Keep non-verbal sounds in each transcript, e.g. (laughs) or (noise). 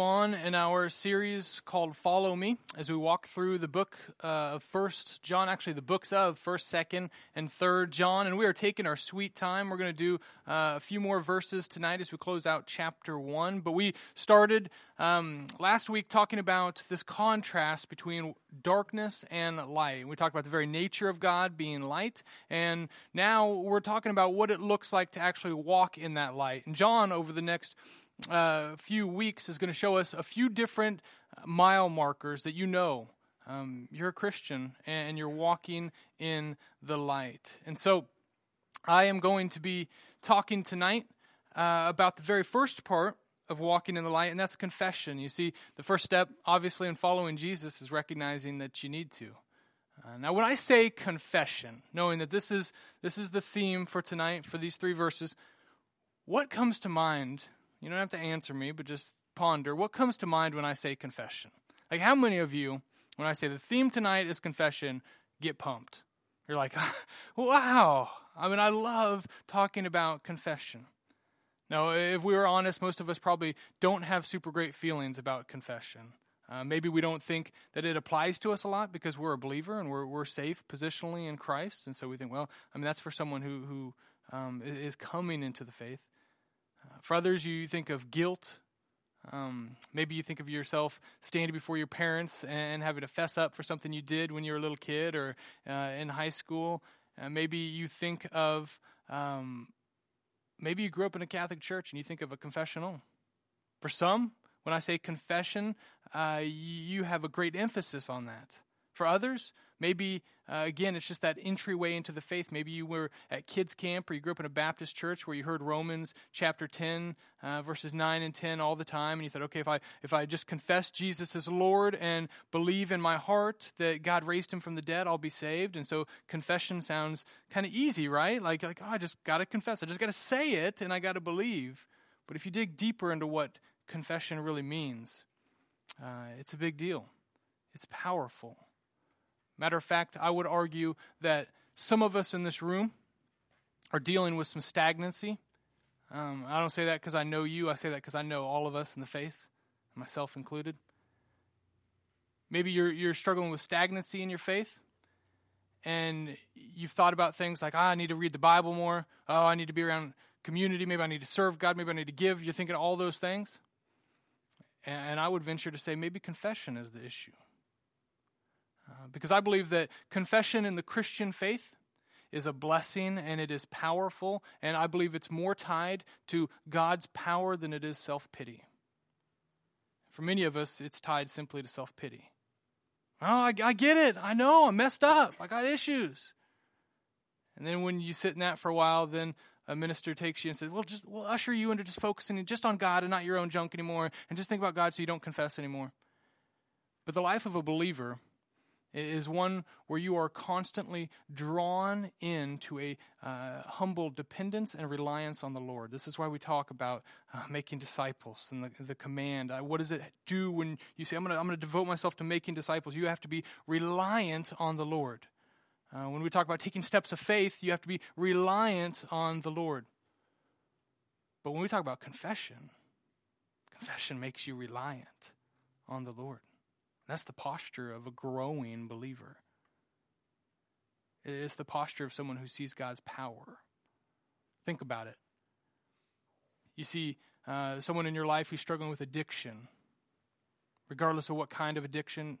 on in our series called follow me as we walk through the book uh, of first john actually the books of first second and third john. And we are taking our sweet time. We're going to do uh, a few more verses tonight as we close out chapter one. But we started um, last week talking about this contrast between darkness and light. We talked about the very nature of god being light. And now we're talking about what it looks like to actually walk in that light. And john over the next uh, few weeks is going to show us a few different mile markers that you know um, you're a Christian and you're walking in the light. And so I am going to be talking tonight uh, about the very first part of walking in the light, and that's confession. You see, the first step, obviously, in following Jesus is recognizing that you need to. Uh, now, when I say confession, knowing that this is this is the theme for tonight for these three verses, what comes to mind you don't have to answer me, but just ponder. What comes to mind when I say confession? Like, how many of you, when I say the theme tonight is confession, get pumped? You're like, (laughs) wow. I mean, I love talking about confession. Now, if we were honest, most of us probably don't have super great feelings about confession. Uh, maybe we don't think that it applies to us a lot because we're a believer and we're, we're safe positionally in Christ. And so we think, well, I mean, that's for someone who, who um, is coming into the faith. For others, you think of guilt. Um, maybe you think of yourself standing before your parents and having to fess up for something you did when you were a little kid or uh, in high school. Uh, maybe you think of, um, maybe you grew up in a Catholic church and you think of a confessional. For some, when I say confession, uh, you have a great emphasis on that. For others, maybe uh, again, it's just that entryway into the faith. Maybe you were at kids' camp or you grew up in a Baptist church where you heard Romans chapter 10, uh, verses 9 and 10 all the time, and you thought, okay, if I, if I just confess Jesus as Lord and believe in my heart that God raised him from the dead, I'll be saved. And so confession sounds kind of easy, right? Like, like oh, I just got to confess. I just got to say it and I got to believe. But if you dig deeper into what confession really means, uh, it's a big deal, it's powerful. Matter of fact, I would argue that some of us in this room are dealing with some stagnancy. Um, I don't say that because I know you, I say that because I know all of us in the faith, myself included. Maybe you're, you're struggling with stagnancy in your faith, and you've thought about things like, oh, I need to read the Bible more. Oh, I need to be around community. Maybe I need to serve God. Maybe I need to give. You're thinking all those things. And I would venture to say maybe confession is the issue. Uh, because I believe that confession in the Christian faith is a blessing and it is powerful, and I believe it's more tied to God's power than it is self pity. For many of us, it's tied simply to self pity. Oh, I, I get it. I know. I'm messed up. I got issues. And then when you sit in that for a while, then a minister takes you and says, "Well, just we'll usher you into just focusing just on God and not your own junk anymore, and just think about God so you don't confess anymore." But the life of a believer is one where you are constantly drawn into a uh, humble dependence and reliance on the Lord. This is why we talk about uh, making disciples and the, the command. Uh, what does it do when you say, I'm going to devote myself to making disciples? You have to be reliant on the Lord. Uh, when we talk about taking steps of faith, you have to be reliant on the Lord. But when we talk about confession, confession makes you reliant on the Lord. That's the posture of a growing believer. It's the posture of someone who sees God's power. Think about it. You see uh, someone in your life who's struggling with addiction, regardless of what kind of addiction.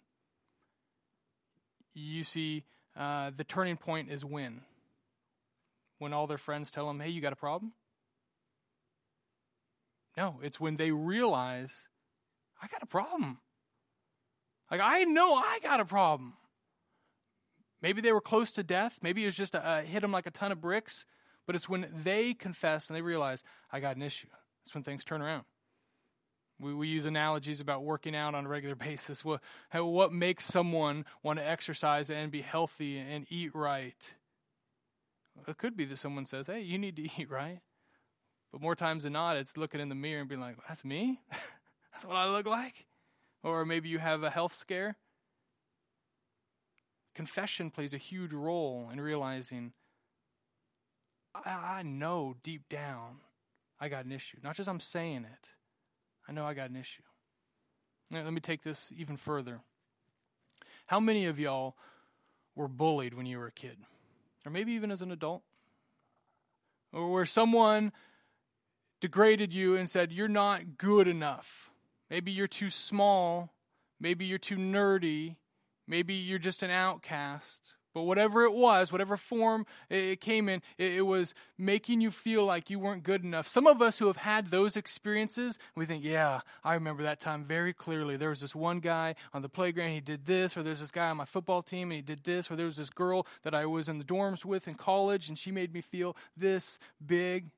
You see uh, the turning point is when? When all their friends tell them, hey, you got a problem? No, it's when they realize, I got a problem. Like, I know I got a problem. Maybe they were close to death. Maybe it was just a, a hit them like a ton of bricks. But it's when they confess and they realize, I got an issue. That's when things turn around. We, we use analogies about working out on a regular (laughs) basis. What, what makes someone want to exercise and be healthy and eat right? It could be that someone says, hey, you need to (laughs) eat right. But more times than not, it's looking in the mirror and being like, that's me? (laughs) that's what I look like? Or maybe you have a health scare. Confession plays a huge role in realizing I, I know deep down I got an issue. Not just I'm saying it, I know I got an issue. Let me take this even further. How many of y'all were bullied when you were a kid? Or maybe even as an adult? Or where someone degraded you and said, You're not good enough. Maybe you're too small. Maybe you're too nerdy. Maybe you're just an outcast. But whatever it was, whatever form it came in, it was making you feel like you weren't good enough. Some of us who have had those experiences, we think, yeah, I remember that time very clearly. There was this one guy on the playground, he did this, or there's this guy on my football team, and he did this, or there was this girl that I was in the dorms with in college, and she made me feel this big.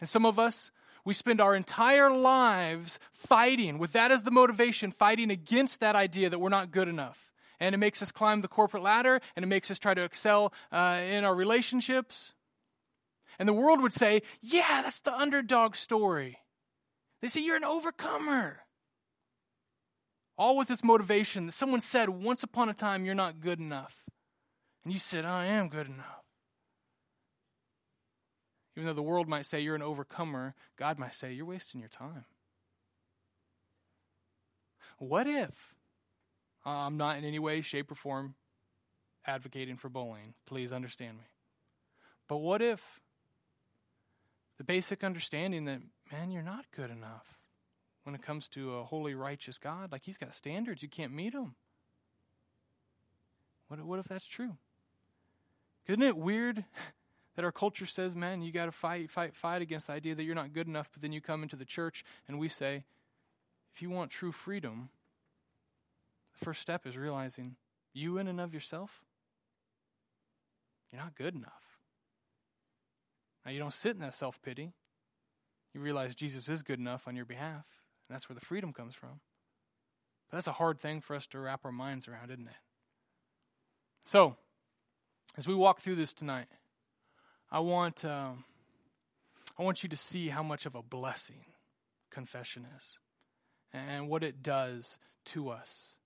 And some of us, we spend our entire lives fighting, with that as the motivation, fighting against that idea that we're not good enough and it makes us climb the corporate ladder, and it makes us try to excel uh, in our relationships. And the world would say, Yeah, that's the underdog story. They say, You're an overcomer. All with this motivation that someone said once upon a time, You're not good enough. And you said, I am good enough. Even though the world might say you're an overcomer, God might say you're wasting your time. What if I'm not in any way, shape, or form advocating for bullying. Please understand me. But what if the basic understanding that, man, you're not good enough when it comes to a holy, righteous God? Like, He's got standards, you can't meet them. What, what if that's true? Isn't it weird that our culture says, man, you got to fight, fight, fight against the idea that you're not good enough, but then you come into the church and we say, if you want true freedom, the first step is realizing you, in and of yourself, you're not good enough. Now, you don't sit in that self pity. You realize Jesus is good enough on your behalf, and that's where the freedom comes from. But that's a hard thing for us to wrap our minds around, isn't it? So, as we walk through this tonight, I want, um, I want you to see how much of a blessing confession is and what it does to us.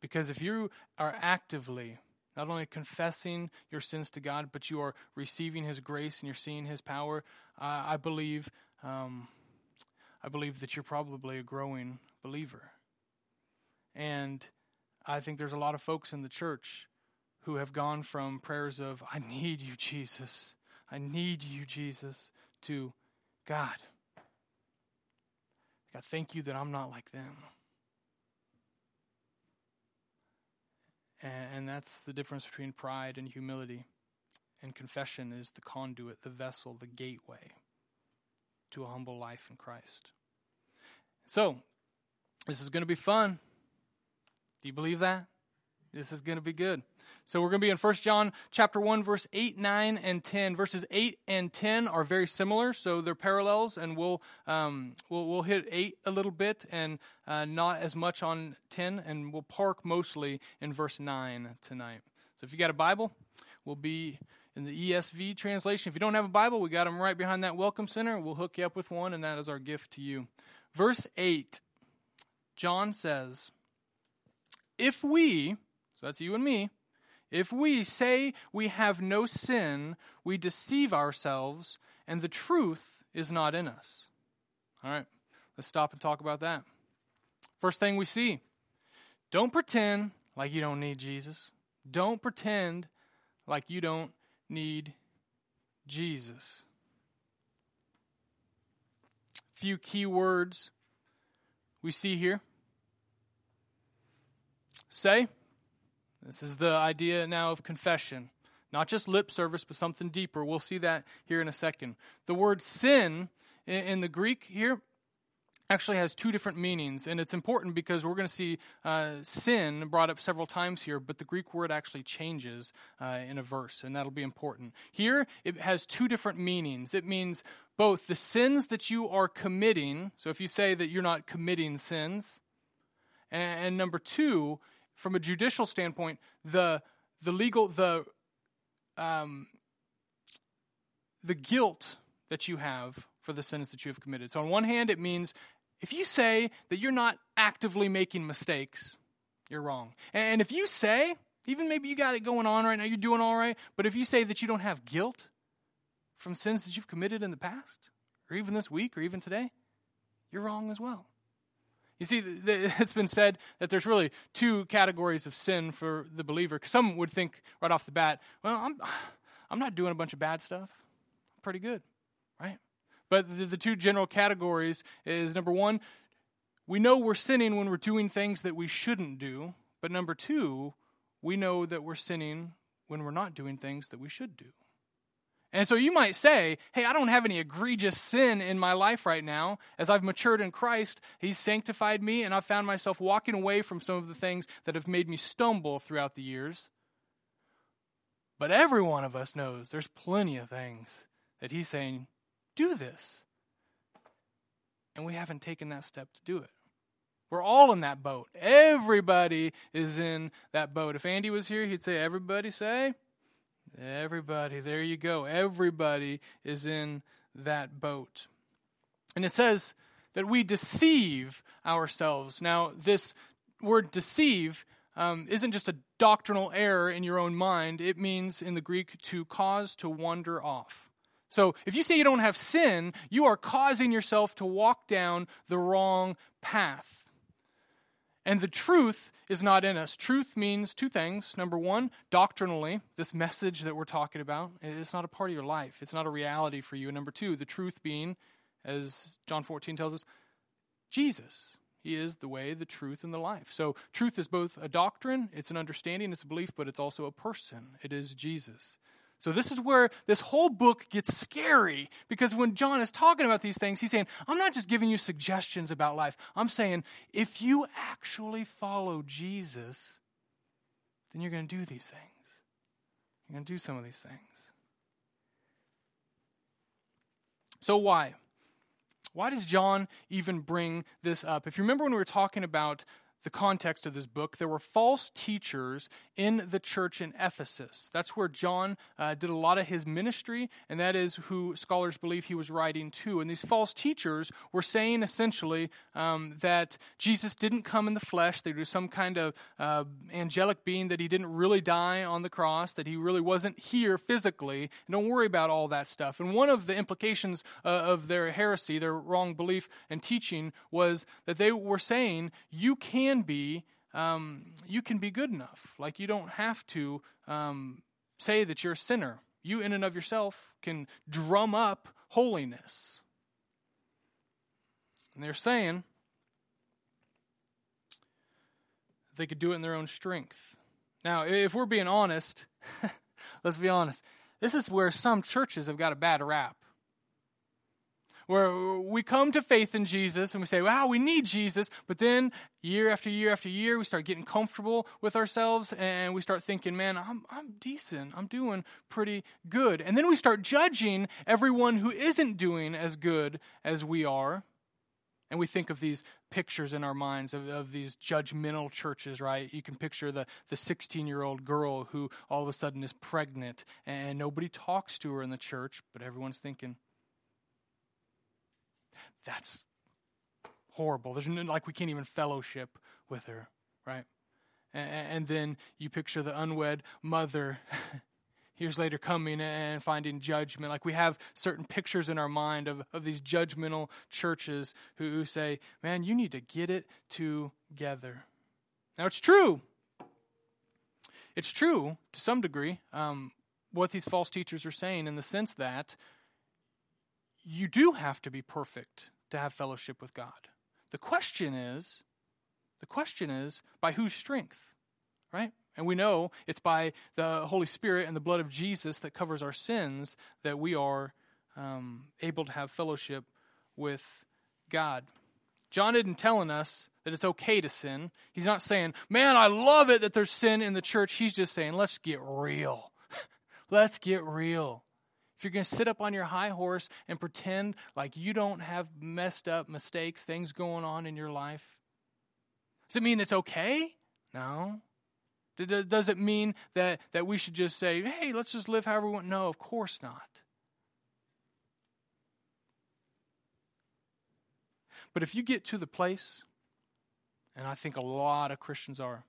Because if you are actively not only confessing your sins to God, but you are receiving His grace and you're seeing His power, uh, I believe, um, I believe that you're probably a growing believer. And I think there's a lot of folks in the church who have gone from prayers of "I need you, Jesus," "I need you, Jesus," to God. God, thank you that I'm not like them. And that's the difference between pride and humility. And confession is the conduit, the vessel, the gateway to a humble life in Christ. So, this is going to be fun. Do you believe that? This is going to be good. So we're going to be in 1 John chapter 1 verse 8, 9 and 10. Verses 8 and 10 are very similar, so they're parallels and we'll um, we'll, we'll hit 8 a little bit and uh, not as much on 10 and we'll park mostly in verse 9 tonight. So if you got a Bible, we'll be in the ESV translation. If you don't have a Bible, we got them right behind that welcome center. We'll hook you up with one and that is our gift to you. Verse 8. John says, "If we so that's you and me. If we say we have no sin, we deceive ourselves, and the truth is not in us. All right, let's stop and talk about that. First thing we see don't pretend like you don't need Jesus. Don't pretend like you don't need Jesus. A Few key words we see here. Say, this is the idea now of confession. Not just lip service, but something deeper. We'll see that here in a second. The word sin in the Greek here actually has two different meanings, and it's important because we're going to see uh, sin brought up several times here, but the Greek word actually changes uh, in a verse, and that'll be important. Here, it has two different meanings. It means both the sins that you are committing, so if you say that you're not committing sins, and, and number two, from a judicial standpoint, the the legal the um, the guilt that you have for the sins that you have committed. So on one hand, it means if you say that you're not actively making mistakes, you're wrong. And if you say, even maybe you got it going on right now, you're doing all right, but if you say that you don't have guilt from sins that you've committed in the past, or even this week, or even today, you're wrong as well. You see, (laughs) it's been said that there's really two categories of sin for the believer. Some would think right off the bat, well, I'm, (sighs) I'm not doing a bunch of bad stuff. I'm pretty good, right? But the, the two general categories is number one, we know we're sinning when we're doing things that we shouldn't do. But number two, we know that we're sinning when we're not doing things that we should do. And so you might say, hey, I don't have any egregious sin in my life right now. As I've matured in Christ, He's sanctified me, and I've found myself walking away from some of the things that have made me stumble throughout the years. But every one of us knows there's plenty of things that He's saying, do this. And we haven't taken that step to do it. We're all in that boat. Everybody is in that boat. If Andy was here, he'd say, Everybody say, Everybody, there you go. Everybody is in that boat. And it says that we deceive ourselves. Now, this word deceive um, isn't just a doctrinal error in your own mind, it means in the Greek to cause to wander off. So if you say you don't have sin, you are causing yourself to walk down the wrong path. And the truth is not in us. Truth means two things. Number one, doctrinally, this message that we're talking about, it's not a part of your life. It's not a reality for you. And number two, the truth being, as John 14 tells us, Jesus. He is the way, the truth, and the life. So truth is both a doctrine, it's an understanding, it's a belief, but it's also a person. It is Jesus. So, this is where this whole book gets scary because when John is talking about these things, he's saying, I'm not just giving you suggestions about life. I'm saying, if you actually follow Jesus, then you're going to do these things. You're going to do some of these things. So, why? Why does John even bring this up? If you remember when we were talking about the context of this book, there were false teachers in the church in Ephesus. That's where John uh, did a lot of his ministry, and that is who scholars believe he was writing to. And these false teachers were saying essentially um, that Jesus didn't come in the flesh, there was some kind of uh, angelic being, that he didn't really die on the cross, that he really wasn't here physically. And don't worry about all that stuff. And one of the implications uh, of their heresy, their wrong belief and teaching, was that they were saying, you can't can be um, you can be good enough. Like you don't have to um, say that you're a sinner. You, in and of yourself, can drum up holiness. And they're saying they could do it in their own strength. Now, if we're being honest, (laughs) let's be honest, this is where some churches have got a bad rap where we come to faith in Jesus and we say, wow, we need Jesus. But then year after year after year, we start getting comfortable with ourselves and we start thinking, man, I'm, I'm decent. I'm doing pretty good. And then we start judging everyone who isn't doing as good as we are. And we think of these pictures in our minds of, of these judgmental churches, right? You can picture the, the 16 year old girl who all of a sudden is pregnant and nobody talks to her in the church, but everyone's thinking, that's horrible. There's no, like we can't even fellowship with her, right? And, and then you picture the unwed mother (laughs) years later coming and finding judgment. Like we have certain pictures in our mind of, of these judgmental churches who, say, man, you need to get it together. Now, it's true. It's true to some degree um, what these false teachers are saying in the sense that you do have to be perfect to have fellowship with God. The question is, the question is, by whose strength? Right? And we know it's by the Holy Spirit and the blood of Jesus that covers our sins that we are um, able to have fellowship with God. John isn't telling us that it's okay to sin. He's not saying, man, I love it that there's sin in the church. He's just saying, let's get real. (laughs) let's get real. If you're going to sit up on your high horse and pretend like you don't have messed up mistakes, things going on in your life, does it mean it's okay? No. Does it mean that, that we should just say, hey, let's just live however we want? No, of course not. But if you get to the place, and I think a lot of Christians are,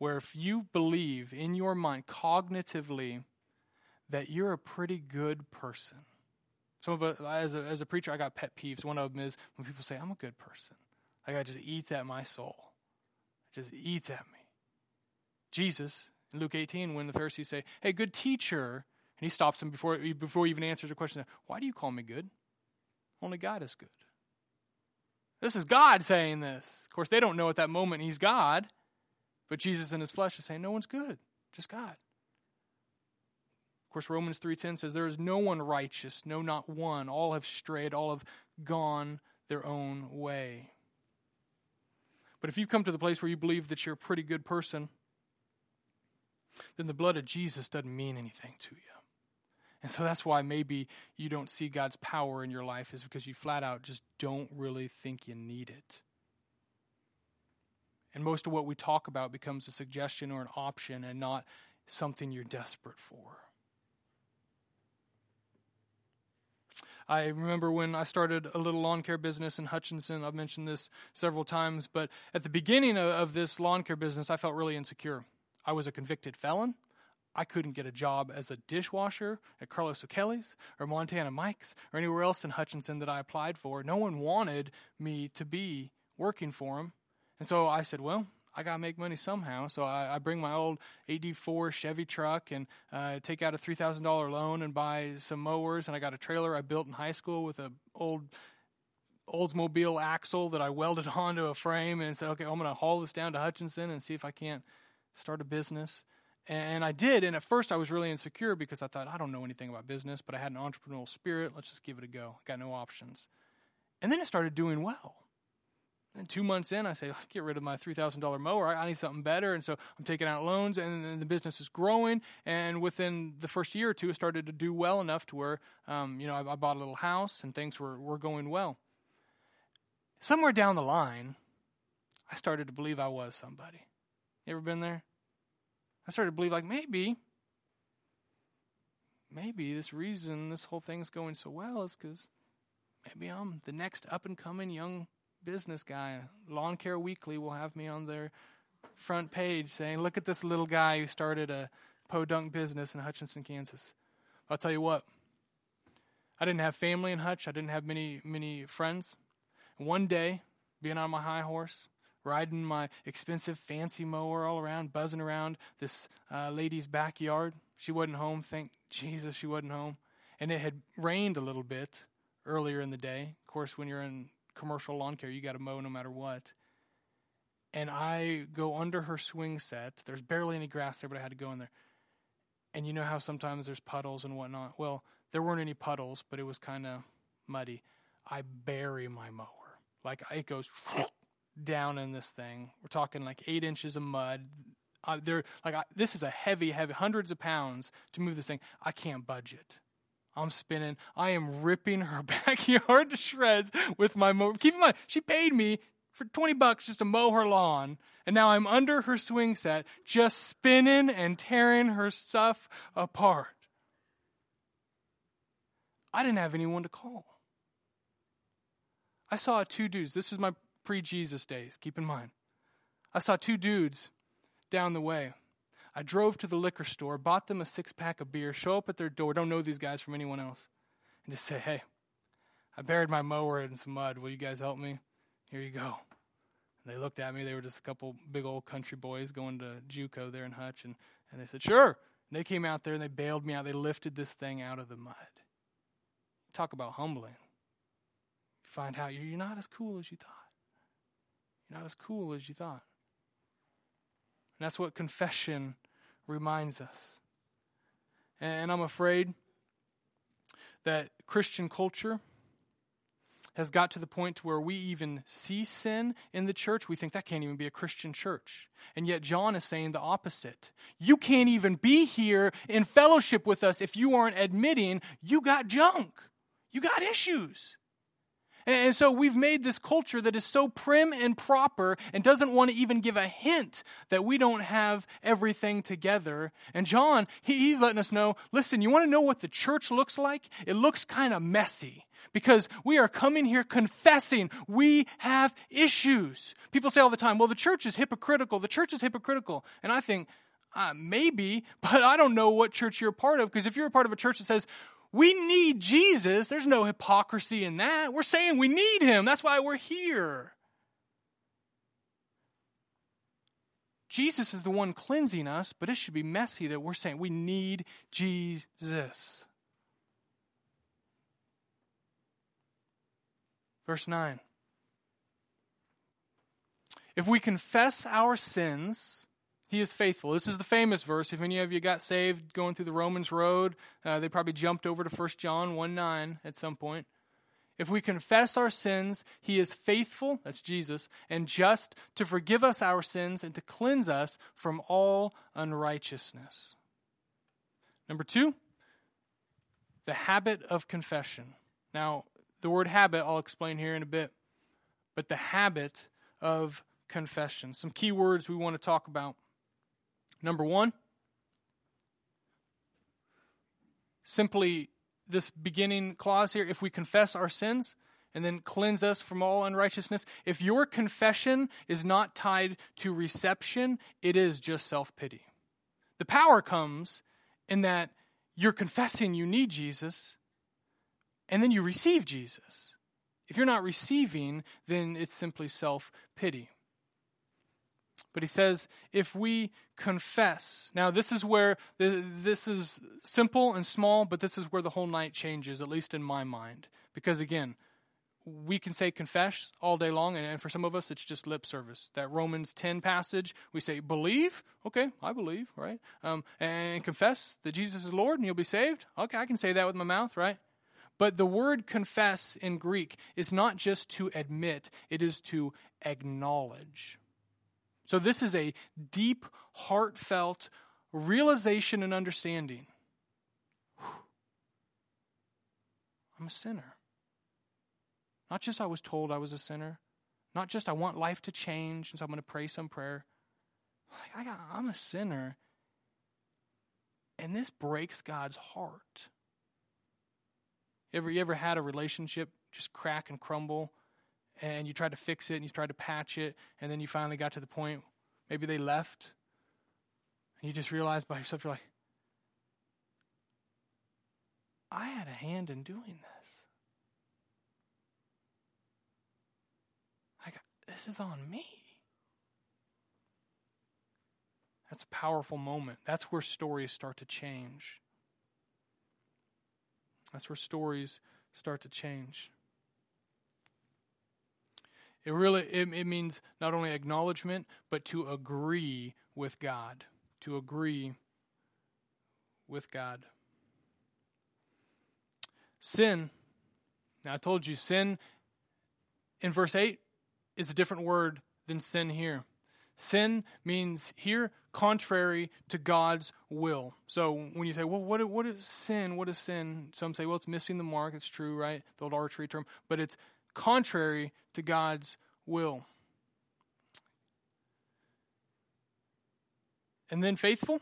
where if you believe in your mind cognitively that you're a pretty good person. Some of us, as a, as a preacher, I got pet peeves. One of them is when people say, I'm a good person. Like it just eats at my soul. It just eats at me. Jesus, in Luke 18, when the Pharisees say, Hey, good teacher, and he stops him before, before he even answers a question, Why do you call me good? Only God is good. This is God saying this. Of course, they don't know at that moment he's God, but Jesus in his flesh is saying, No one's good, just God. Course, Romans 3:10 says there is no one righteous, no not one. All have strayed, all have gone their own way. But if you've come to the place where you believe that you're a pretty good person, then the blood of Jesus doesn't mean anything to you. And so that's why maybe you don't see God's power in your life, is because you flat out just don't really think you need it. And most of what we talk about becomes a suggestion or an option and not something you're desperate for. I remember when I started a little lawn care business in Hutchinson. I've mentioned this several times, but at the beginning of, of this lawn care business, I felt really insecure. I was a convicted felon. I couldn't get a job as a dishwasher at Carlos O'Kelly's or Montana Mike's or anywhere else in Hutchinson that I applied for. No one wanted me to be working for them. And so I said, well, I got to make money somehow. So I, I, bring my old AD4 Chevy truck and uh, take out a $3,000 loan and buy some mowers. And I got a trailer I built in high school with a old Oldsmobile axle that I welded (laughs) onto a frame and said, okay, I'm going to haul this down to Hutchinson and see if I can't start a business. And I did. And at first, I was really insecure because I thought, I don't know anything about business, but I had an entrepreneurial spirit. Let's just give it a go. Got no options. And then it started doing well. And two months in, I say, get rid of my $3,000 mower. I need something better. And so I'm taking out loans, and the business is growing. And within the first year or two, it started to do well enough to where, um, you know, I, I bought a little house and things were, were going well. Somewhere down the line, I started to believe I was somebody. You ever been there? I started to believe, like, maybe, maybe this reason this whole thing's going so well is because maybe I'm the next up and coming young business guy. Lawn Care Weekly will have me on their front page saying, Look at this little guy who started a podunk business in Hutchinson, Kansas. I'll tell you what, I didn't have family in Hutch, I didn't have many, many friends. One day, being on my high horse, riding my expensive fancy mower all around, buzzing around this uh, lady's backyard. She wasn't home, thank Jesus she wasn't home. And it had rained a little bit earlier in the day. Of course, when you're in commercial lawn care. You got to mow no matter what. And I go under her swing set. There's barely any grass there, but I had to go in there. And you know how sometimes there's puddles and whatnot? Well, there weren't any puddles, but it was kind of muddy. I bury my mower. Like it goes (laughs) down in this thing. We're talking like eight inches of mud. Uh, there, like I, this is a heavy, heavy, hundreds of pounds to move this thing. I can't budge it. I'm spinning. I am ripping her (laughs) backyard to shreds with my mower. Keep in mind, she paid me for 20 bucks just to mow her lawn. And now I'm under her swing set, just spinning and tearing her stuff apart. I didn't have anyone to call. I saw two dudes. This is my pre Jesus days, keep in mind. I saw two dudes down the way. I drove to the liquor store, bought them a six pack of beer, show up at their door, don't know these guys from anyone else, and just say, hey, I buried my mower in some mud. Will you guys help me? Here you go. And they looked at me. They were just a couple big old country boys going to JUCO there in Hutch, and, and they said, sure. And they came out there and they bailed me out. They lifted this thing out of the mud. Talk about humbling. You find out you're not as cool as you thought. You're not as cool as you thought. And that's what confession reminds us. And I'm afraid that Christian culture has got to the point to where we even see sin in the church. We think that can't even be a Christian church. And yet John is saying the opposite. You can't even be here in fellowship with us if you aren't admitting you got junk. You got issues. And so we've made this culture that is so prim and proper and doesn't want to even give a hint that we don't have everything together. And John, he's letting us know listen, you want to know what the church looks like? It looks kind of messy because we are coming here confessing we have issues. People say all the time, well, the church is hypocritical. The church is hypocritical. And I think, uh, maybe, (laughs) but I don't know what church you're part of because if you're a part of a church that says, we need Jesus. There's no hypocrisy in that. We're saying we need him. That's why we're here. Jesus is the one cleansing us, but it should be messy that we're saying we need Jesus. Verse 9. If we confess our sins, he is faithful. This is the famous verse. If any of you got saved going through the Romans road, uh, they probably jumped over to 1 John 1 9 at some point. If we confess our sins, he is faithful, that's Jesus, and just to forgive us our sins and to cleanse us from all unrighteousness. Number two, the habit of confession. Now, the word habit I'll explain here in a bit, but the habit of confession. Some key words we want to talk about. Number one, simply this beginning clause here if we confess our sins and then cleanse us from all unrighteousness, if your confession is not tied to reception, it is just self pity. The power comes in that you're confessing you need Jesus and then you receive Jesus. If you're not receiving, then it's simply self pity. But he says, if we confess. Now, this is where this is simple and small, but this is where the whole night changes, at least in my mind. Because again, we can say confess all day long, and for some of us, it's just lip service. That Romans 10 passage, we say, believe. Okay, I believe, right? Um, and confess that Jesus is Lord and you'll be saved. Okay, I can say that with my mouth, right? But the word confess in Greek is not just to admit, it is to acknowledge. So, this is a deep, heartfelt realization and understanding. I'm a sinner. Not just I was told I was a sinner, not just I want life to change, and so I'm going to pray some prayer. I got, I'm a sinner. And this breaks God's heart. Ever, you ever had a relationship just crack and crumble and you tried to fix it and you tried to patch it, and then you finally got to the point, maybe they left, and you just realized by yourself, you're like, I had a hand in doing this. Got, this is on me. That's a powerful moment. That's where stories start to change. That's where stories start to change. It really it, it means not only acknowledgement, but to agree with God. To agree with God. Sin, now I told you, sin in verse 8 is a different word than sin here. Sin means here contrary to God's will. So when you say, well, what, what is sin? What is sin? Some say, well, it's missing the mark. It's true, right? The old archery term. But it's contrary to God's will. And then faithful.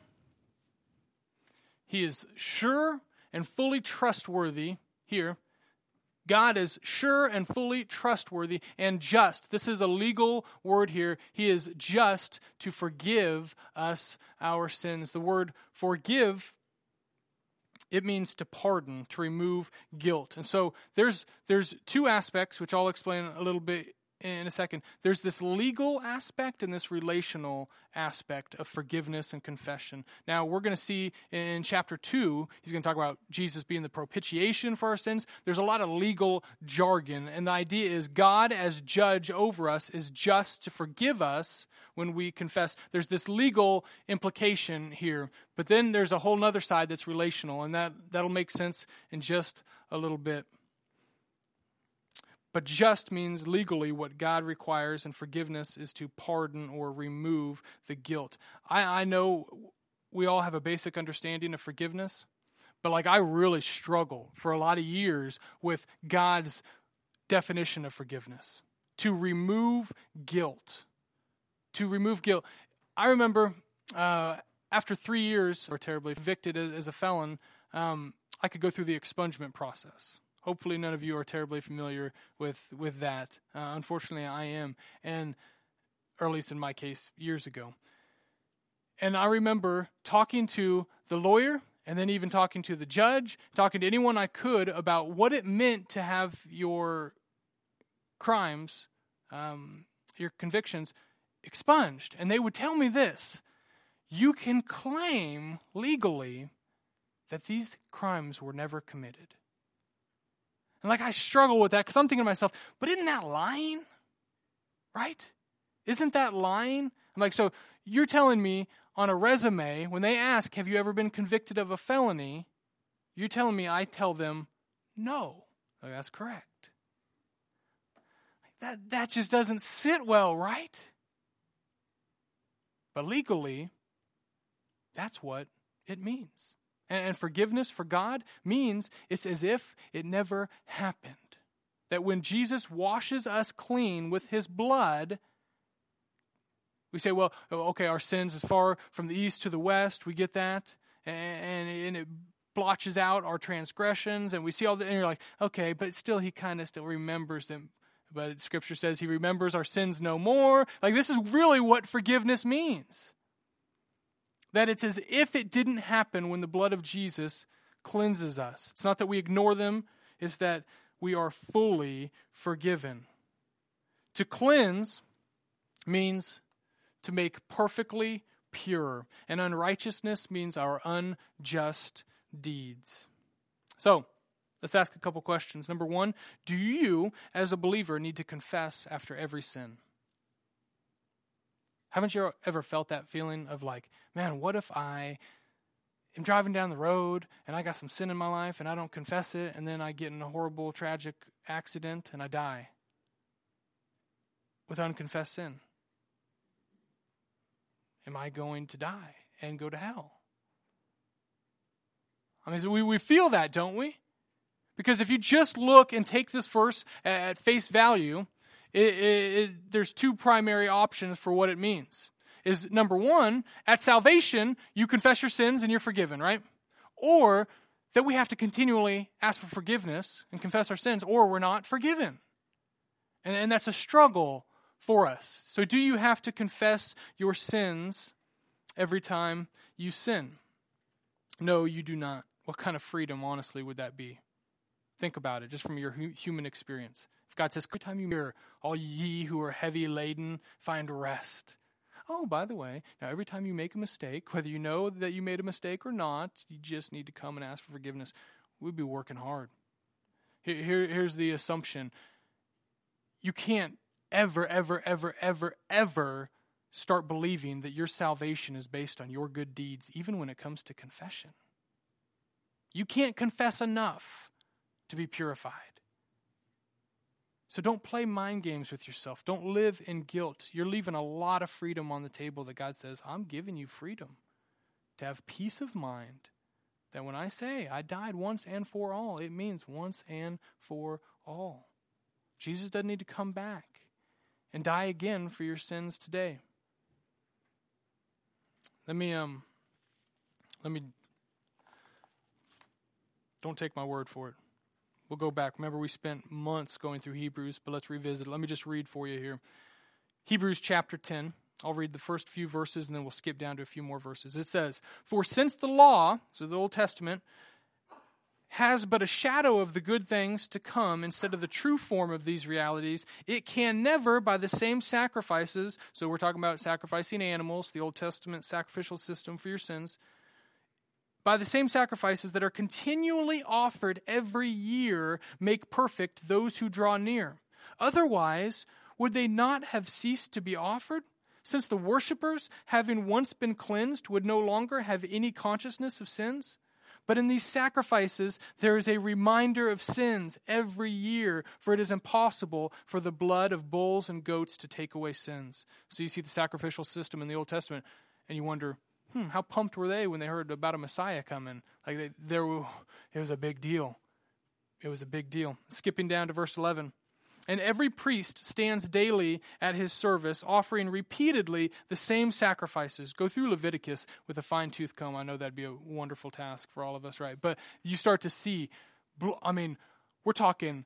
He is sure and fully trustworthy here. God is sure and fully trustworthy and just. This is a legal word here. He is just to forgive us our sins. The word forgive it means to pardon, to remove guilt. And so there's there's two aspects which I'll explain a little bit in a second. There's this legal aspect and this relational aspect of forgiveness and confession. Now, we're going to see in chapter 2, he's going to talk about Jesus being the propitiation for our sins. There's a lot of legal jargon, and the idea is God, as judge over us, is just to forgive us when we confess. There's this legal implication here, but then there's a whole other side that's relational, and that, that'll make sense in just a little bit. But just means legally what God requires, and forgiveness is to pardon or remove the guilt. I, I know we all have a basic understanding of forgiveness, but like I really struggle for a lot of years with God's definition of forgiveness to remove guilt. To remove guilt. I remember uh, after three years, or terribly convicted as, a felon, um, I could go through the expungement process. Hopefully, none of you are terribly familiar with with that. Uh, unfortunately, I am, and or at least in my case, years ago. And I remember talking to the lawyer and then even talking to the judge, talking to anyone I could about what it meant to have your crimes, um, your convictions expunged. And they would tell me this you can claim legally that these crimes were never committed. And like I struggle with that because I'm thinking to myself, but isn't that lying? Right? Isn't that lying? I'm like, so you're telling me on a resume, when they ask, have you ever been convicted of a felony? You're telling me I tell them no. Like, that's correct. That, that just doesn't sit well, right? But legally, that's what it means. And, forgiveness for God means it's as if it never happened. That when Jesus washes us clean with his blood, we say, well, okay, our sins as far from the east to the west, we get that. And, and it blotches out our transgressions, and we see all that, and you're like, okay, but still, he kind of still remembers them. But scripture says he remembers our sins no more. Like, this is really what forgiveness means. That it's as if it didn't happen when the blood of Jesus cleanses us. It's not that we ignore them, it's that we are fully forgiven. To cleanse means to make perfectly pure, and unrighteousness means our unjust deeds. So, let's ask a couple questions. Number one, do you, as a believer, need to confess after every sin? Haven't you ever felt that feeling of like, man, what if I am driving down the road and I got some sin in my life and I don't confess it and then I get in a horrible, tragic accident and I die with unconfessed sin? Am I going to die and go to hell? I mean, we, we feel that, don't we? Because if you just look and take this verse at face value, it, it, it, there's two primary options for what it means. Is number one, at salvation, you confess your sins and you're forgiven, right? Or that we have to continually ask for forgiveness and confess our sins, or we're not forgiven. And, and that's a struggle for us. So, do you have to confess your sins every time you sin? No, you do not. What kind of freedom, honestly, would that be? Think about it, just from your human experience. God says, Every time you hear, all ye who are heavy laden, find rest. Oh, by the way, now every time you make a mistake, whether you know that you made a mistake or not, you just need to come and ask for forgiveness. We'd be working hard. Here, here, here's the assumption you can't ever, ever, ever, ever, ever start believing that your salvation is based on your good deeds, even when it comes to confession. You can't confess enough to be purified. So don't play mind games with yourself. Don't live in guilt. You're leaving a lot of freedom on the table that God says, I'm giving you freedom to have peace of mind that when I say I died once and for all, it means once and for all. Jesus doesn't need to come back and die again for your sins today. Let me um let me don't take my word for it. We'll go back. Remember we spent months going through Hebrews, but let's revisit. Let me just read for you here. Hebrews chapter 10. I'll read the first few verses and then we'll skip down to a few more verses. It says, For since the law, so the Old Testament, has but a shadow of the good things to come instead of the true form of these realities, it can never, by the same sacrifices, so we're talking about sacrificing animals, the Old Testament sacrificial system for your sins, by the same sacrifices that are continually offered every year, make perfect those who draw near. Otherwise, would they not have ceased to be offered? Since the worshippers, having once been cleansed, would no longer have any consciousness of sins? But in these sacrifices, there is a reminder of sins every year, for it is impossible for the blood of bulls and goats to take away sins. So you see the sacrificial system in the Old Testament, and you wonder, hmm, how pumped were they when they heard about a Messiah coming? Like they, there, it was a big deal. It was a big deal. Skipping down to verse 11. And every priest stands daily at his service, offering repeatedly the same sacrifices. Go through Leviticus with a fine tooth comb. I know that'd be a wonderful task for all of us, right? But you start to see, I mean, we're talking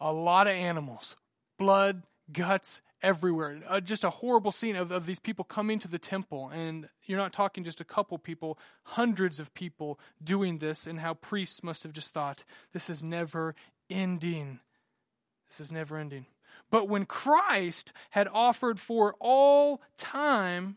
a lot of animals, blood, guts, everywhere. Uh, just a horrible scene of, of these people coming to the temple. And you're not talking just a couple people, hundreds of people doing this, and how priests must have just thought, this is never ending. This is never ending. But when Christ had offered for all time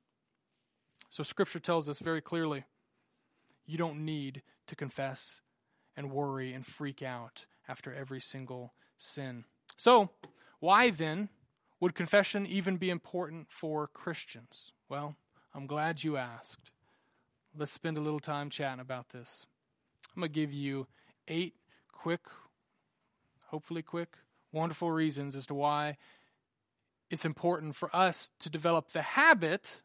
So, Scripture tells us very clearly you don't need to confess and worry and freak out after every single sin. So, why then would confession even be important for Christians? Well, I'm glad you asked. Let's spend a little time chatting about this. I'm going to give you eight quick, hopefully quick, wonderful reasons as to why it's important for us to develop the habit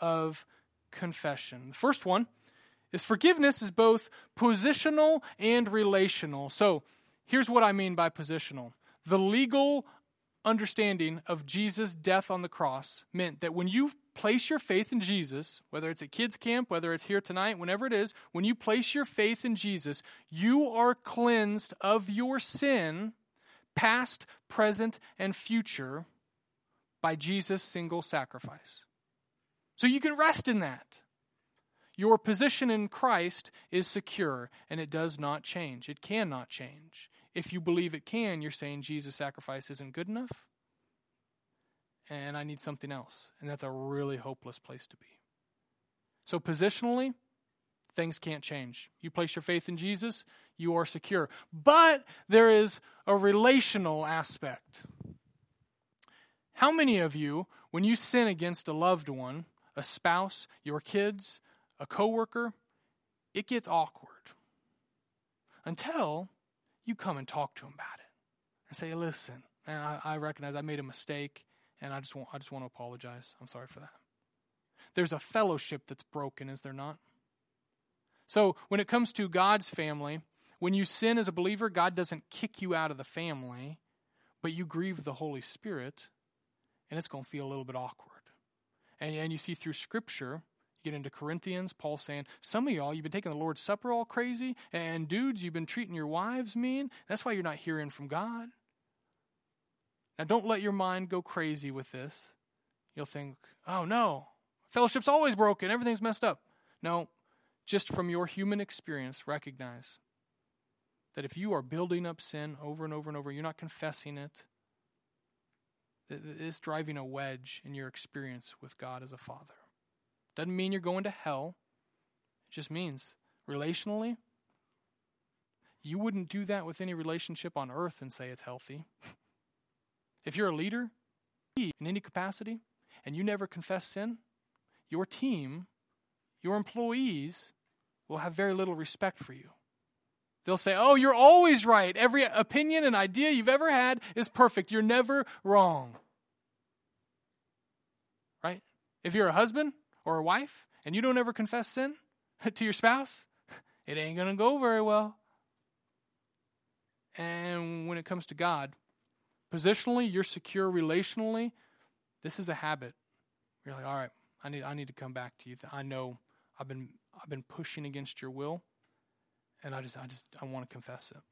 of confession. The first one is forgiveness is both positional and relational. So, here's what I mean by positional. The legal understanding of Jesus' death on the cross meant that when you place your faith in Jesus, whether it's at kids' camp, whether it's here tonight, whenever it is, when you place your faith in Jesus, you are cleansed of your sin, past, present, and future, by Jesus' single sacrifice. So you can rest in that. Your position in Christ is secure and it does not change. It cannot change. If you believe it can, you're saying Jesus' sacrifice isn't good enough and I need something else. And that's a really hopeless place to be. So, positionally, things can't change. You place your faith in Jesus, you are secure. But there is a relational aspect. How many of you, when you sin against a loved one, a spouse, your kids, a coworker, it gets awkward until you come and talk to them about it and say, "Listen, I, I recognize I made a mistake, and I just want I just want to apologize. I'm sorry for that." There's a fellowship that's broken, is there not? So when it comes to God's family, when you sin as a believer, God doesn't kick you out of the family, but you grieve the Holy Spirit, and it's going to feel a little bit awkward. And, and you see through Scripture you get into Corinthians, Paul saying, Some of y'all, you've been taking the Lord's Supper all crazy, and dudes, you've been treating your wives mean. That's why you're not hearing from God. Now, don't let your mind go crazy with this. You'll think, oh no, fellowship's always broken, everything's messed up. No, just from your human experience, recognize that if you are building up sin over and over and over, you're not confessing it, it's driving a wedge in your experience with God as a father. Doesn't mean you're going to hell. It just means relationally, you wouldn't do that with any relationship on earth and say it's healthy. (laughs) if you're a leader in any capacity and you never confess sin, your team, your employees will have very little respect for you. They'll say, Oh, you're always right. Every opinion and idea you've ever had is perfect. You're never wrong. Right? If you're a husband, or a wife and you don't ever confess sin (laughs) to your spouse, (laughs) it ain't going to go very well. And when it comes to God, positionally, you're secure relationally. This is a habit. You're like, all right, I need, I need to come back to you. I know I've been, I've been pushing against your will, and I just, I just, I want to confess it.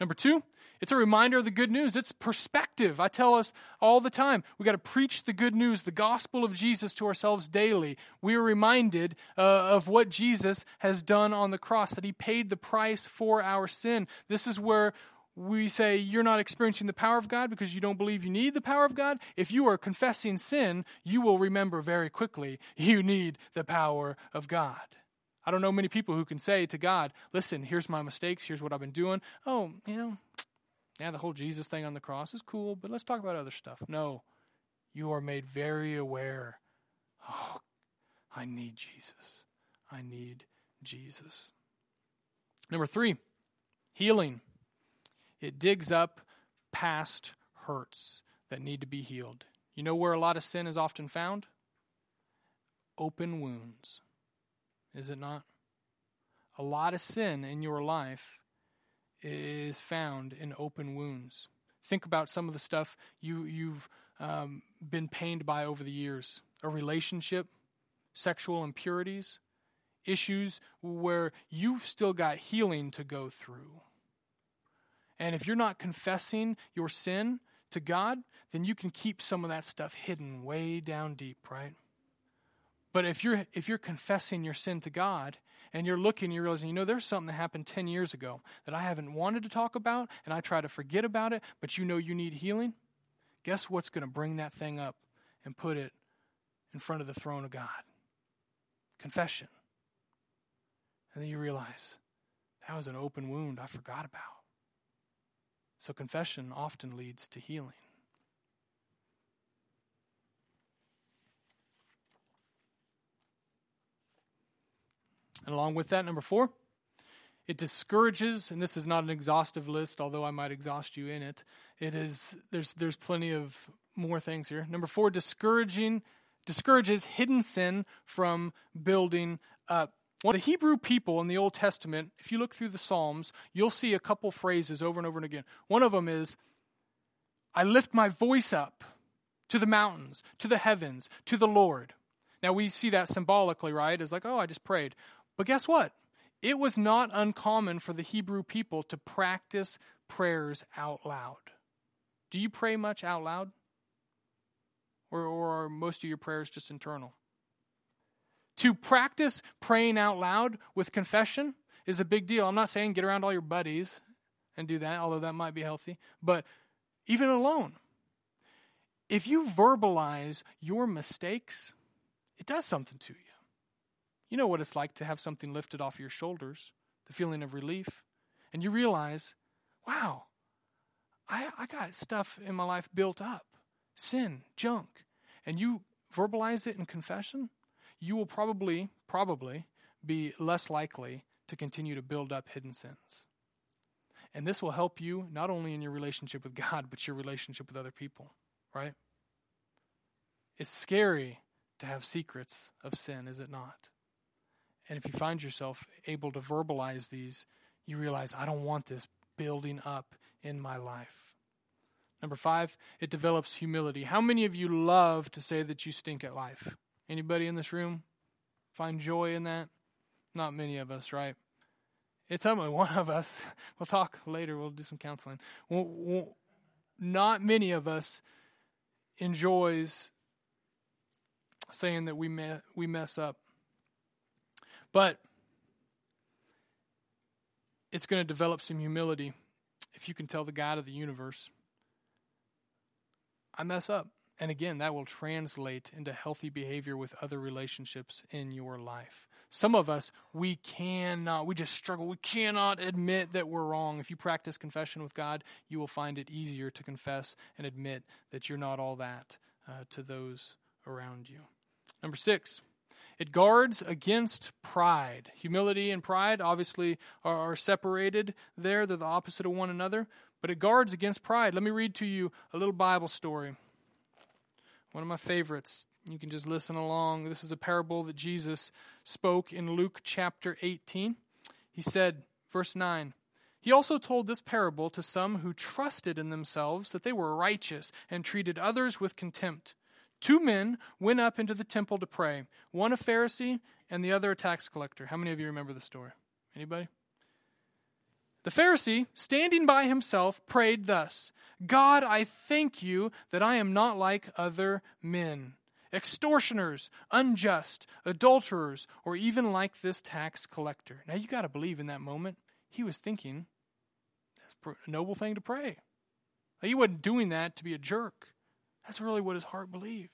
Number two, it's a reminder of the good news. It's perspective. I tell us all the time, we got to preach the good news, the gospel of Jesus to ourselves daily. We are reminded uh, of what Jesus has done on the cross, that he paid the price for our sin. This is where we say you're not experiencing the power of God because you don't believe you need the power of God. If you are confessing sin, you will remember very quickly you need the power of God. I don't know many people who can say to God, listen, here's my mistakes, here's what I've been doing. Oh, you know, yeah, the whole Jesus thing on the cross is cool, but let's talk about other stuff. No, you are made very aware. Oh, I need Jesus. I need Jesus. Number three, healing. It digs up past hurts that need to be healed. You know where a lot of sin is often found? Open wounds is it not? A lot of sin in your life is found in open wounds. Think about some of the stuff you, you've um, been pained by over the years a relationship, sexual impurities, issues where you've still got healing to go through. And if you're not confessing your sin to God, then you can keep some of that stuff hidden way down deep, right? But if you're if you're confessing your sin to God and you're looking, you're realizing, you know, there's something that happened 10 years ago that I haven't wanted to talk about, and I try to forget about it, but you know you need healing. Guess what's going to bring that thing up and put it in front of the throne of God? Confession. And then you realize that was an open wound I forgot about. So confession often leads to healing. And along with that, number four, it discourages, and this is not an exhaustive list, although I might exhaust you in it. It is there's there's plenty of more things here. Number four, discouraging discourages hidden sin from building up. Well, the Hebrew people in the Old Testament, if you look through the Psalms, you'll see a couple phrases over and over and again. One of them is, I lift my voice up to the mountains, to the heavens, to the Lord. Now we see that symbolically, right? As like, oh, I just prayed. But guess what? It was not uncommon for the Hebrew people to practice prayers out loud. Do you pray much out loud? Or, or are most of your prayers just internal? To practice praying out loud with confession is a big deal. I'm not saying get around all your buddies and do that, although that might be healthy, but even alone. If you verbalize your mistakes, it does something to you. You know what it's like to have something lifted off your shoulders, the feeling of relief. And you realize, wow, I, I got stuff in my life built up sin, junk. And you verbalize it in confession, you will probably, probably be less likely to continue to build up hidden sins. And this will help you not only in your relationship with God, but your relationship with other people, right? It's scary to have secrets of sin, is it not? And if you find yourself able to verbalize these, you realize, I don't want this building up in my life. Number five, it develops humility. How many of you love to say that you stink at life? Anybody in this room find joy in that? Not many of us, right? It's only one of us. (laughs) We'll talk later. We'll do some counseling. We'll, we'll, not many of us enjoys saying that we me- we mess up. But it's going to develop some humility if you can tell the God of the universe, I mess up. And again, that will translate into healthy behavior with other relationships in your life. Some of us, we cannot, we just struggle. We cannot admit that we're wrong. If you practice confession with God, you will find it easier to confess and admit that you're not all that uh, to those around you. Number six, it guards against pride. Humility and pride obviously are, are, separated there, they're the opposite of one another, but it guards against pride. Let me read to you a little Bible story. One of my favorites. You can just listen along. This is a parable that Jesus spoke in Luke chapter 18. He said, verse 9, He also told this parable to some who trusted in themselves that they were righteous and treated others with contempt. Two men went up into the temple to pray, one a Pharisee and the other a tax collector. How many of you remember the story? Anybody? The Pharisee, standing by himself, prayed thus God, I thank you that I am not like other men, extortioners, unjust, adulterers, or even like this tax collector. Now you got to believe in that moment, he was thinking, that's a noble thing to pray. He wasn't doing that to be a jerk. That's really what his heart believed.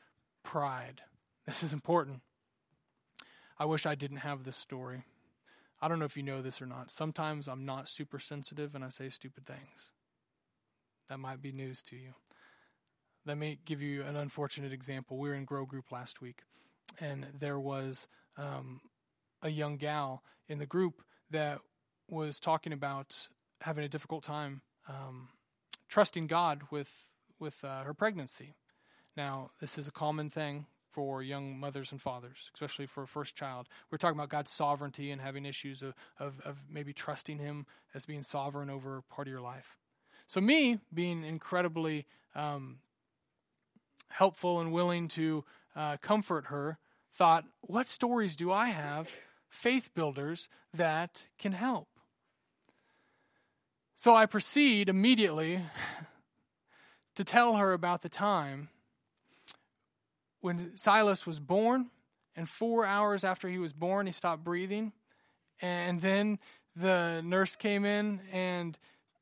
pride. This is important. I wish I didn't have this story. I don't know if you know this or not. Sometimes I'm not super sensitive and I say stupid things. that might be news to you. Let me give you an unfortunate example. We were in Grow Group last week, and there was um, a young gal in the group that was talking about having a difficult time um, trusting God with with uh, her pregnancy. Now, this is a common thing for young mothers and fathers, especially for a first child. We're talking about God's sovereignty and having issues of, of, of maybe trusting Him as being sovereign over part of your life. So, me being incredibly um, helpful and willing to uh, comfort her, thought, what stories do I have, faith builders, that can help? So I proceed immediately to tell her about the time when Silas was born, and four hours after he was born, he stopped breathing. And then the nurse came in and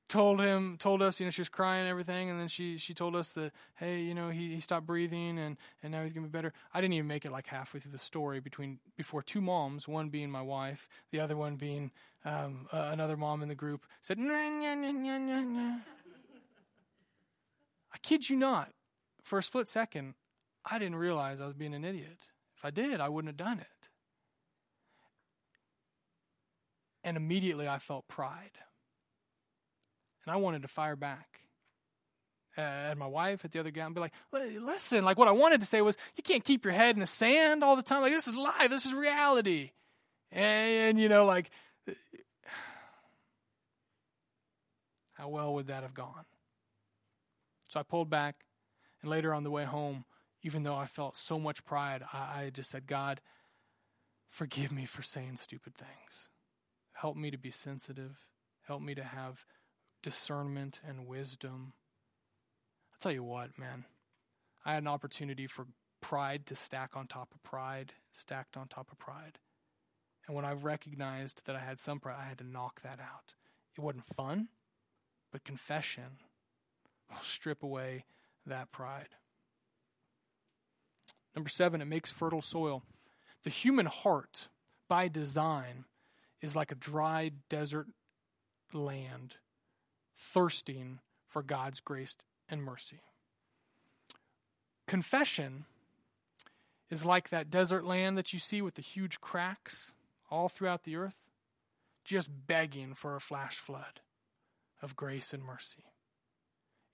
told him, told us, you know, she was crying and everything, and then she she told us that, hey, you know, he, he stopped breathing and and now he's gonna be better. I didn't even make it like halfway through the story between before two moms, one being my wife, the other one being um, uh, another mom in the group, said, nah, nah, nah, nah, nah, nah. I kid you not, for a split second, I didn't realize I was being an idiot. If I did, I wouldn't have done it. And immediately I felt pride. And I wanted to fire back at my wife, at the other guy, and be like, listen, like what I wanted to say was, you can't keep your head in the sand all the time. Like, this is life, this is reality. And, and you know, like, (sighs) how well would that have gone? So I pulled back, and later on the way home, even though I felt so much pride, I, I just said, God, forgive me for saying stupid things. Help me to be sensitive. Help me to have discernment and wisdom. I'll tell you what, man. I had an opportunity for pride to stack on top of pride, stacked on top of pride. And when I recognized that I had some pride, I had to knock that out. It wasn't fun, but confession will strip away that pride. Number seven, it makes fertile soil. The human heart, by design, is like a dry desert land, thirsting for God's grace and mercy. Confession is like that desert land that you see with the huge cracks all throughout the earth, just begging for a flash flood of grace and mercy.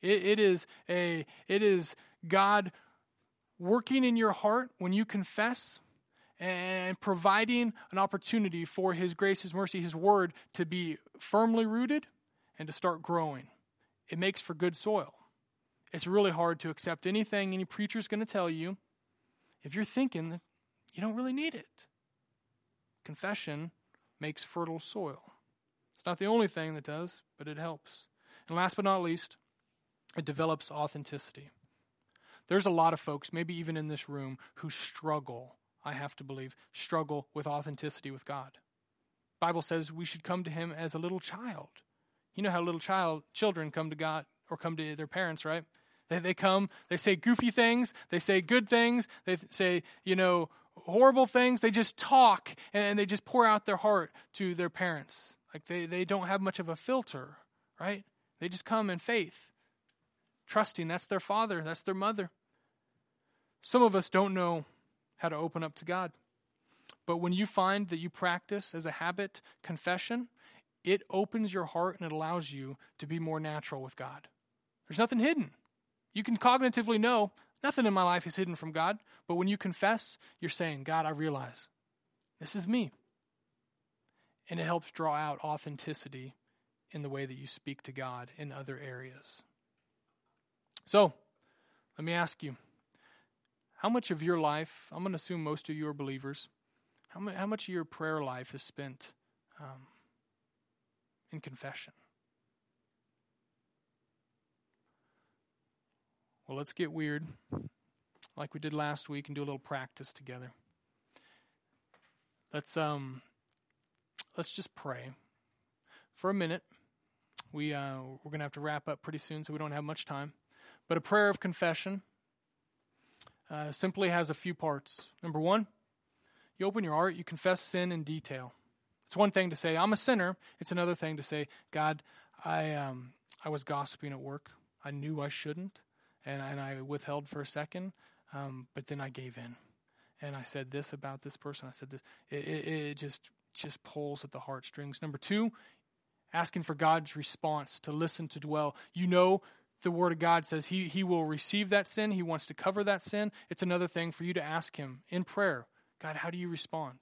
It, it is a it is God working in your heart when you confess and providing an opportunity for His grace, His mercy, His word to be firmly rooted and to start growing. It makes for good soil. It's really hard to accept anything any preacher is going to tell you if you're thinking that you don't really need it. Confession makes fertile soil. It's not the only thing that does, but it helps. And last but not least, it develops authenticity. There's a lot of folks, maybe even in this room, who struggle, I have to believe, struggle with authenticity with God. Bible says we should come to him as a little child. You know how little child children come to God or come to their parents, right? They, they come, they say goofy things, they say good things, they say, you know, horrible things. They just talk and they just pour out their heart to their parents. Like they, they don't have much of a filter, right? They just come in faith, trusting that's their father, that's their mother. Some of us don't know how to open up to God. But when you find that you practice as a habit confession, it opens your heart and it allows you to be more natural with God. There's nothing hidden. You can cognitively know nothing in my life is hidden from God, but when you confess, you're saying, God, I realize this is me. And it helps draw out authenticity in the way that you speak to God in other areas. So, let me ask you how much of your life, I'm going to assume most of you are believers, how much, how much of your prayer life is spent um, in confession? Well, let's get weird like we did last week and do a little practice together. Let's um let's just pray for a minute. We uh, we're going to have to wrap up pretty soon, so we don't have much time. But a prayer of confession uh, simply has a few parts. Number one, you open your heart, you confess sin in detail. It's one thing to say, I'm a sinner. It's another thing to say, God, I, um, I was gossiping at work. I knew I shouldn't, and, and I withheld for a second, um, but then I gave in. And I said this about this person. I said this. It, it, it just just pulls at the heartstrings. Number two, asking for God's response to listen, to dwell. You know, the Word of God says he, he will receive that sin. He wants to cover that sin. It's another thing for you to ask Him in prayer God, how do you respond?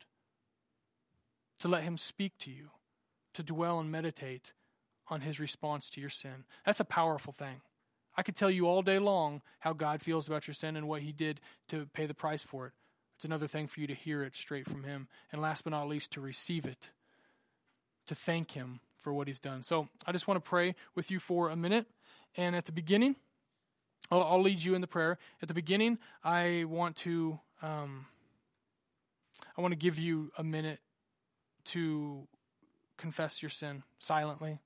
To let Him speak to you, to dwell and meditate on His response to your sin. That's a powerful thing. I could tell you all day long how God feels about your sin and what He did to pay the price for it. It's another thing for you to hear it straight from Him. And last but not least, to receive it, to thank Him for what He's done. So I just want to pray with you for a minute. And at the beginning, I'll, I'll lead you in the prayer. At the beginning, I want to um, I want to give you a minute to confess your sin silently,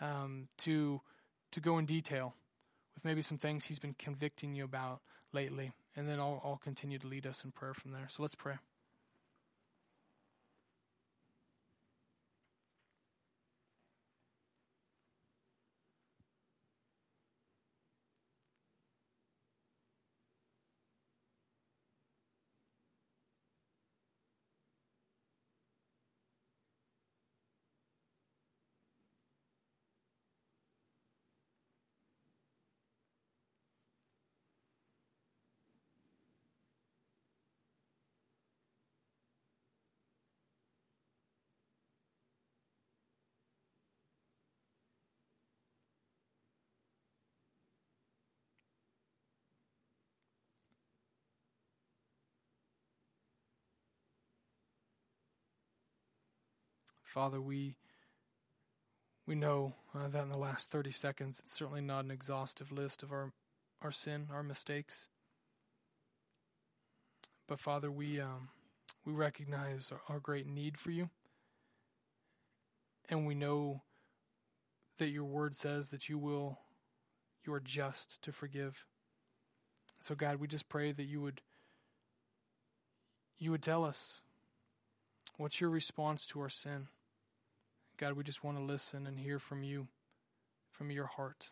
um, to to go in detail with maybe some things He's been convicting you about lately, and then I'll, I'll continue to lead us in prayer from there. So let's pray. Father, we we know uh, that in the last 30 seconds, it's certainly not an exhaustive list of our our sin, our mistakes. But Father, we um, we recognize our, our great need for you, and we know that your word says that you will, you are just to forgive. So God, we just pray that you would you would tell us what's your response to our sin. God, we just want to listen and hear from you, from your heart.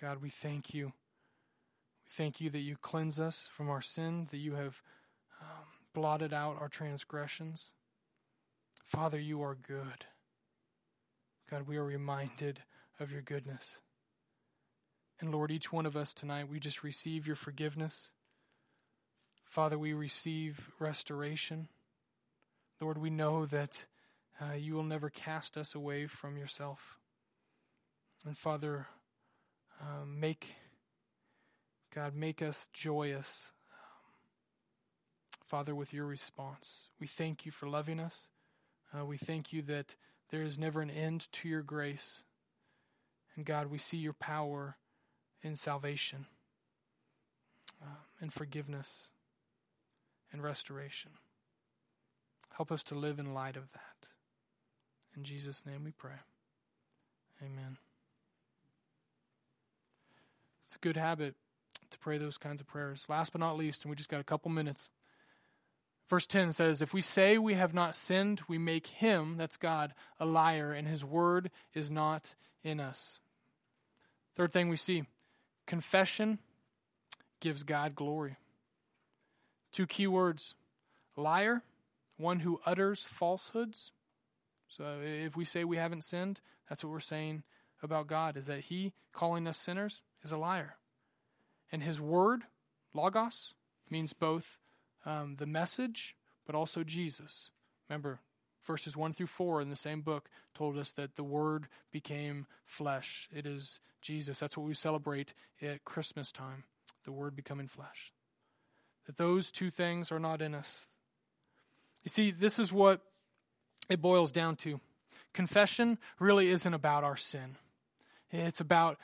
God, we thank you. We thank you that you cleanse us from our sin, that you have um, blotted out our transgressions. Father, you are good. God, we are reminded of your goodness. And Lord, each one of us tonight, we just receive your forgiveness. Father, we receive restoration. Lord, we know that uh, you will never cast us away from yourself. And Father, um, make, God, make us joyous, um, Father, with your response. We thank you for loving us. Uh, we thank you that there is never an end to your grace. And God, we see your power in salvation, uh, and forgiveness, and restoration. Help us to live in light of that. In Jesus' name we pray. Amen. It's a good habit to pray those kinds of prayers. Last but not least, and we just got a couple minutes. Verse 10 says, If we say we have not sinned, we make him, that's God, a liar, and his word is not in us. Third thing we see confession gives God glory. Two key words liar, one who utters falsehoods. So if we say we haven't sinned, that's what we're saying about God, is that he, calling us sinners, is a liar. And his word, logos, means both um, the message, but also Jesus. Remember, verses 1 through 4 in the same book told us that the Word became flesh. It is Jesus. That's what we celebrate at Christmas time the Word becoming flesh. That those two things are not in us. You see, this is what it boils down to. Confession really isn't about our sin, it's about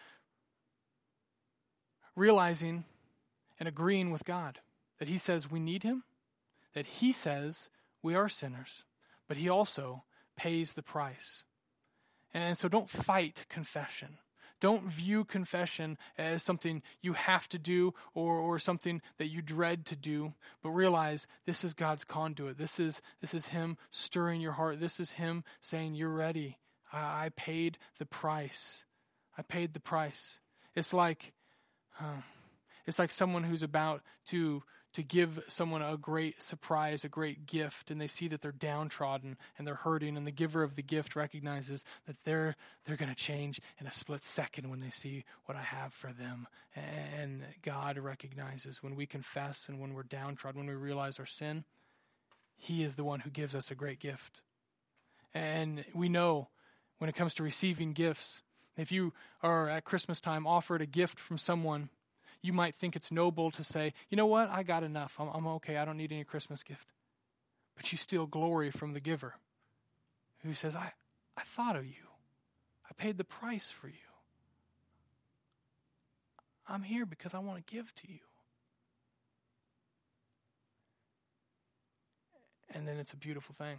realizing and agreeing with God that he says we need him, that he says we are sinners, but he also pays the price. And so don't fight confession. Don't view confession as something you have to do or, or something that you dread to do, but realize this is God's conduit. This is, this is Him stirring your heart. This is Him saying, You're ready. I, I paid the price. I paid the price. It's like, uh, it's like someone who's about to to give someone a great surprise, a great gift, and they see that they're downtrodden and they're hurting, and the giver of the gift recognizes that they're they're going to change in a split second when they see what I have for them. And God recognizes when we confess and when we're downtrodden, when we realize our sin, He is the one who gives us a great gift. And we know when it comes to receiving gifts, if you are at Christmas time offered a gift from someone you might think it's noble to say, you know what, I got enough. I'm, I'm okay. I don't need any Christmas gift. But you steal glory from the giver who says, I, I thought of you. I paid the price for you. I'm here because I want to give to you. And then it's a beautiful thing.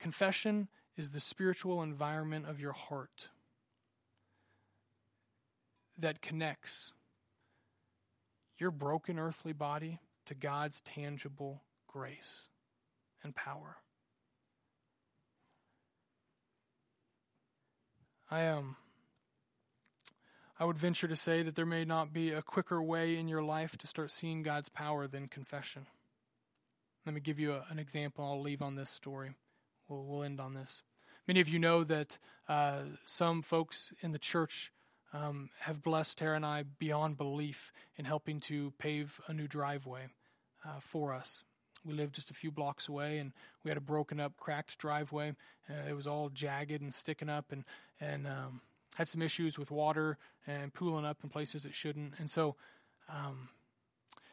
Confession is the spiritual environment of your heart that connects your broken earthly body to God's tangible grace and power. I am. Um, I would venture to say that there may not be a quicker way in your life to start seeing God's power than confession. Let me give you a, an example. I'll leave on this story. We'll, we'll end on this. Many of you know that uh, some folks in the church um, have blessed Tara and I beyond belief in helping to pave a new driveway uh, for us. We lived just a few blocks away, and we had a broken up, cracked driveway. Uh, it was all jagged and sticking up, and and um, had some issues with water and pooling up in places it shouldn't. And so, um,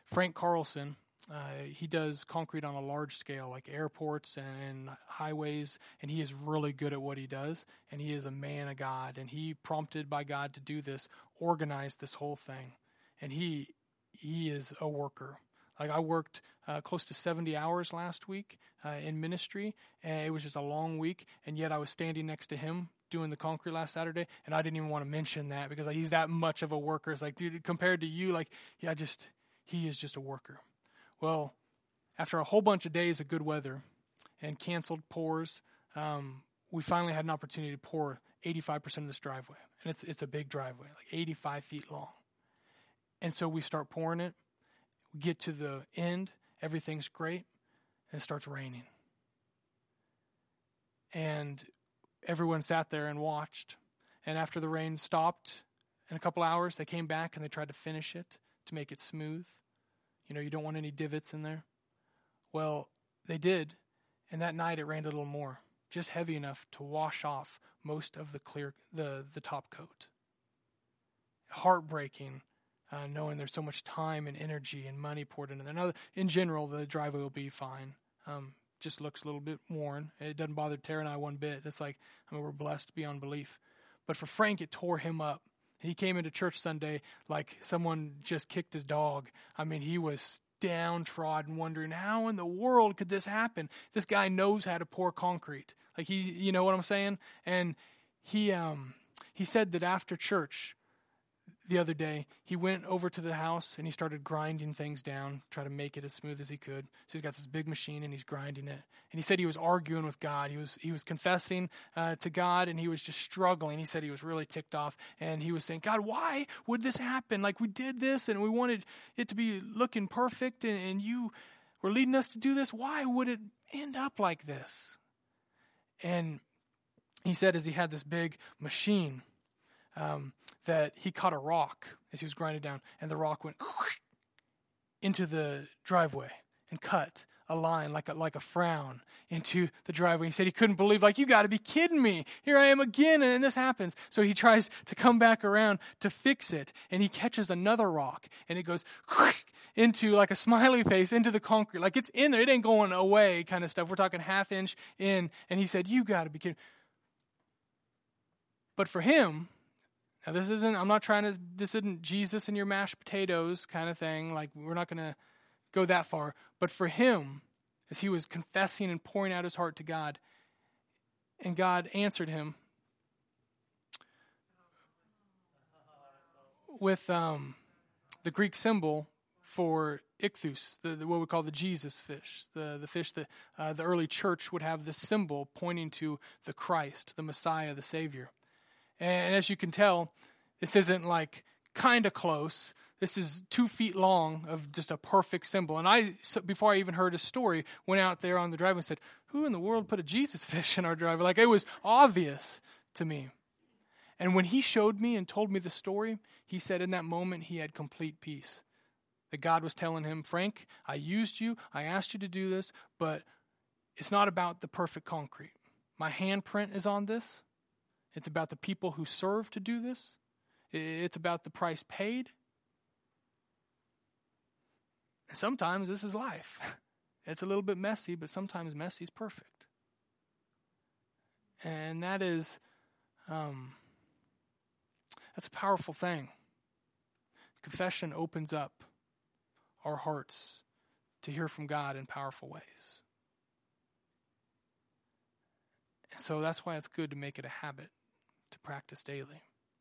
Frank Carlson, uh, he does concrete on a large scale, like airports and highways, and he is really good at what he does. And he is a man of God, and he prompted by God to do this, organized this whole thing, and he he is a worker. Like I worked uh, close to 70 hours last week uh, in ministry, and it was just a long week. And yet I was standing next to him doing the concrete last Saturday, and I didn't even want to mention that because like, he's that much of a worker. It's like, dude, compared to you, like, yeah, just he is just a worker. Well, after a whole bunch of days of good weather and canceled pours, um, we finally had an opportunity to pour 85% of this driveway. And it's, it's a big driveway, like 85 feet long. And so we start pouring it. We get to the end, everything's great, and it starts raining. And everyone sat there and watched. And after the rain stopped, in a couple hours, they came back and they tried to finish it to make it smooth. You know, you don't want any divots in there. Well, they did, and that night it rained a little more, just heavy enough to wash off most of the clear the the top coat. Heartbreaking, uh, knowing there's so much time and energy and money poured into there. Now, in general, the driveway will be fine. Um, just looks a little bit worn. It doesn't bother Tara and I one bit. It's like I mean, we're blessed beyond belief. But for Frank, it tore him up he came into church Sunday like someone just kicked his dog. I mean, he was downtrodden, wondering how in the world could this happen? This guy knows how to pour concrete. Like he, you know what I'm saying? And he, um, he said that after church, the other day, he went over to the house and he started grinding things down, try to make it as smooth as he could. So he's got this big machine and he's grinding it. And he said he was arguing with God. He was he was confessing uh, to God and he was just struggling. He said he was really ticked off and he was saying, "God, why would this happen? Like we did this and we wanted it to be looking perfect, and, and you were leading us to do this. Why would it end up like this?" And he said, as he had this big machine um, that he caught a rock as he was grinding down, and the rock went into the driveway and cut a line like a, like a frown into the driveway. He said he couldn't believe, like, you got to be kidding me. Here I am again, and this happens. So he tries to come back around to fix it, and he catches another rock, and it goes (laughs) into like a smiley face into the concrete. Like it's in there, it ain't going away kind of stuff. We're talking half inch in, and he said, You got to be kidding. But for him, now, this isn't, I'm not trying to, this isn't Jesus and your mashed potatoes kind of thing. Like, we're not going to go that far. But for him, as he was confessing and pouring out his heart to God, And God answered him with um, the Greek symbol for ichthus, the, the, what we call the Jesus fish, the, the fish that uh, the early church would have this symbol pointing to the Christ, the Messiah, the Savior. And as you can tell, this isn't like kind of close. This is two feet long of just a perfect symbol. And I, before I even heard his story, went out there on the drive and said, Who in the world put a Jesus (laughs) fish in our driveway? Like it was obvious to me. And when he showed me and told me the story, he said in that moment he had complete peace. That God was telling him, Frank, I used you, I asked you to do this, but it's not about the perfect concrete. My handprint is on this. It's about the people who serve to do this. It's about the price paid. And sometimes this is life. (laughs) It's a little bit messy, but sometimes messy is perfect. And that is, um, that's a powerful thing. Confession opens up our hearts to hear from God in powerful ways. And so that's why it's good to make it a habit practice daily.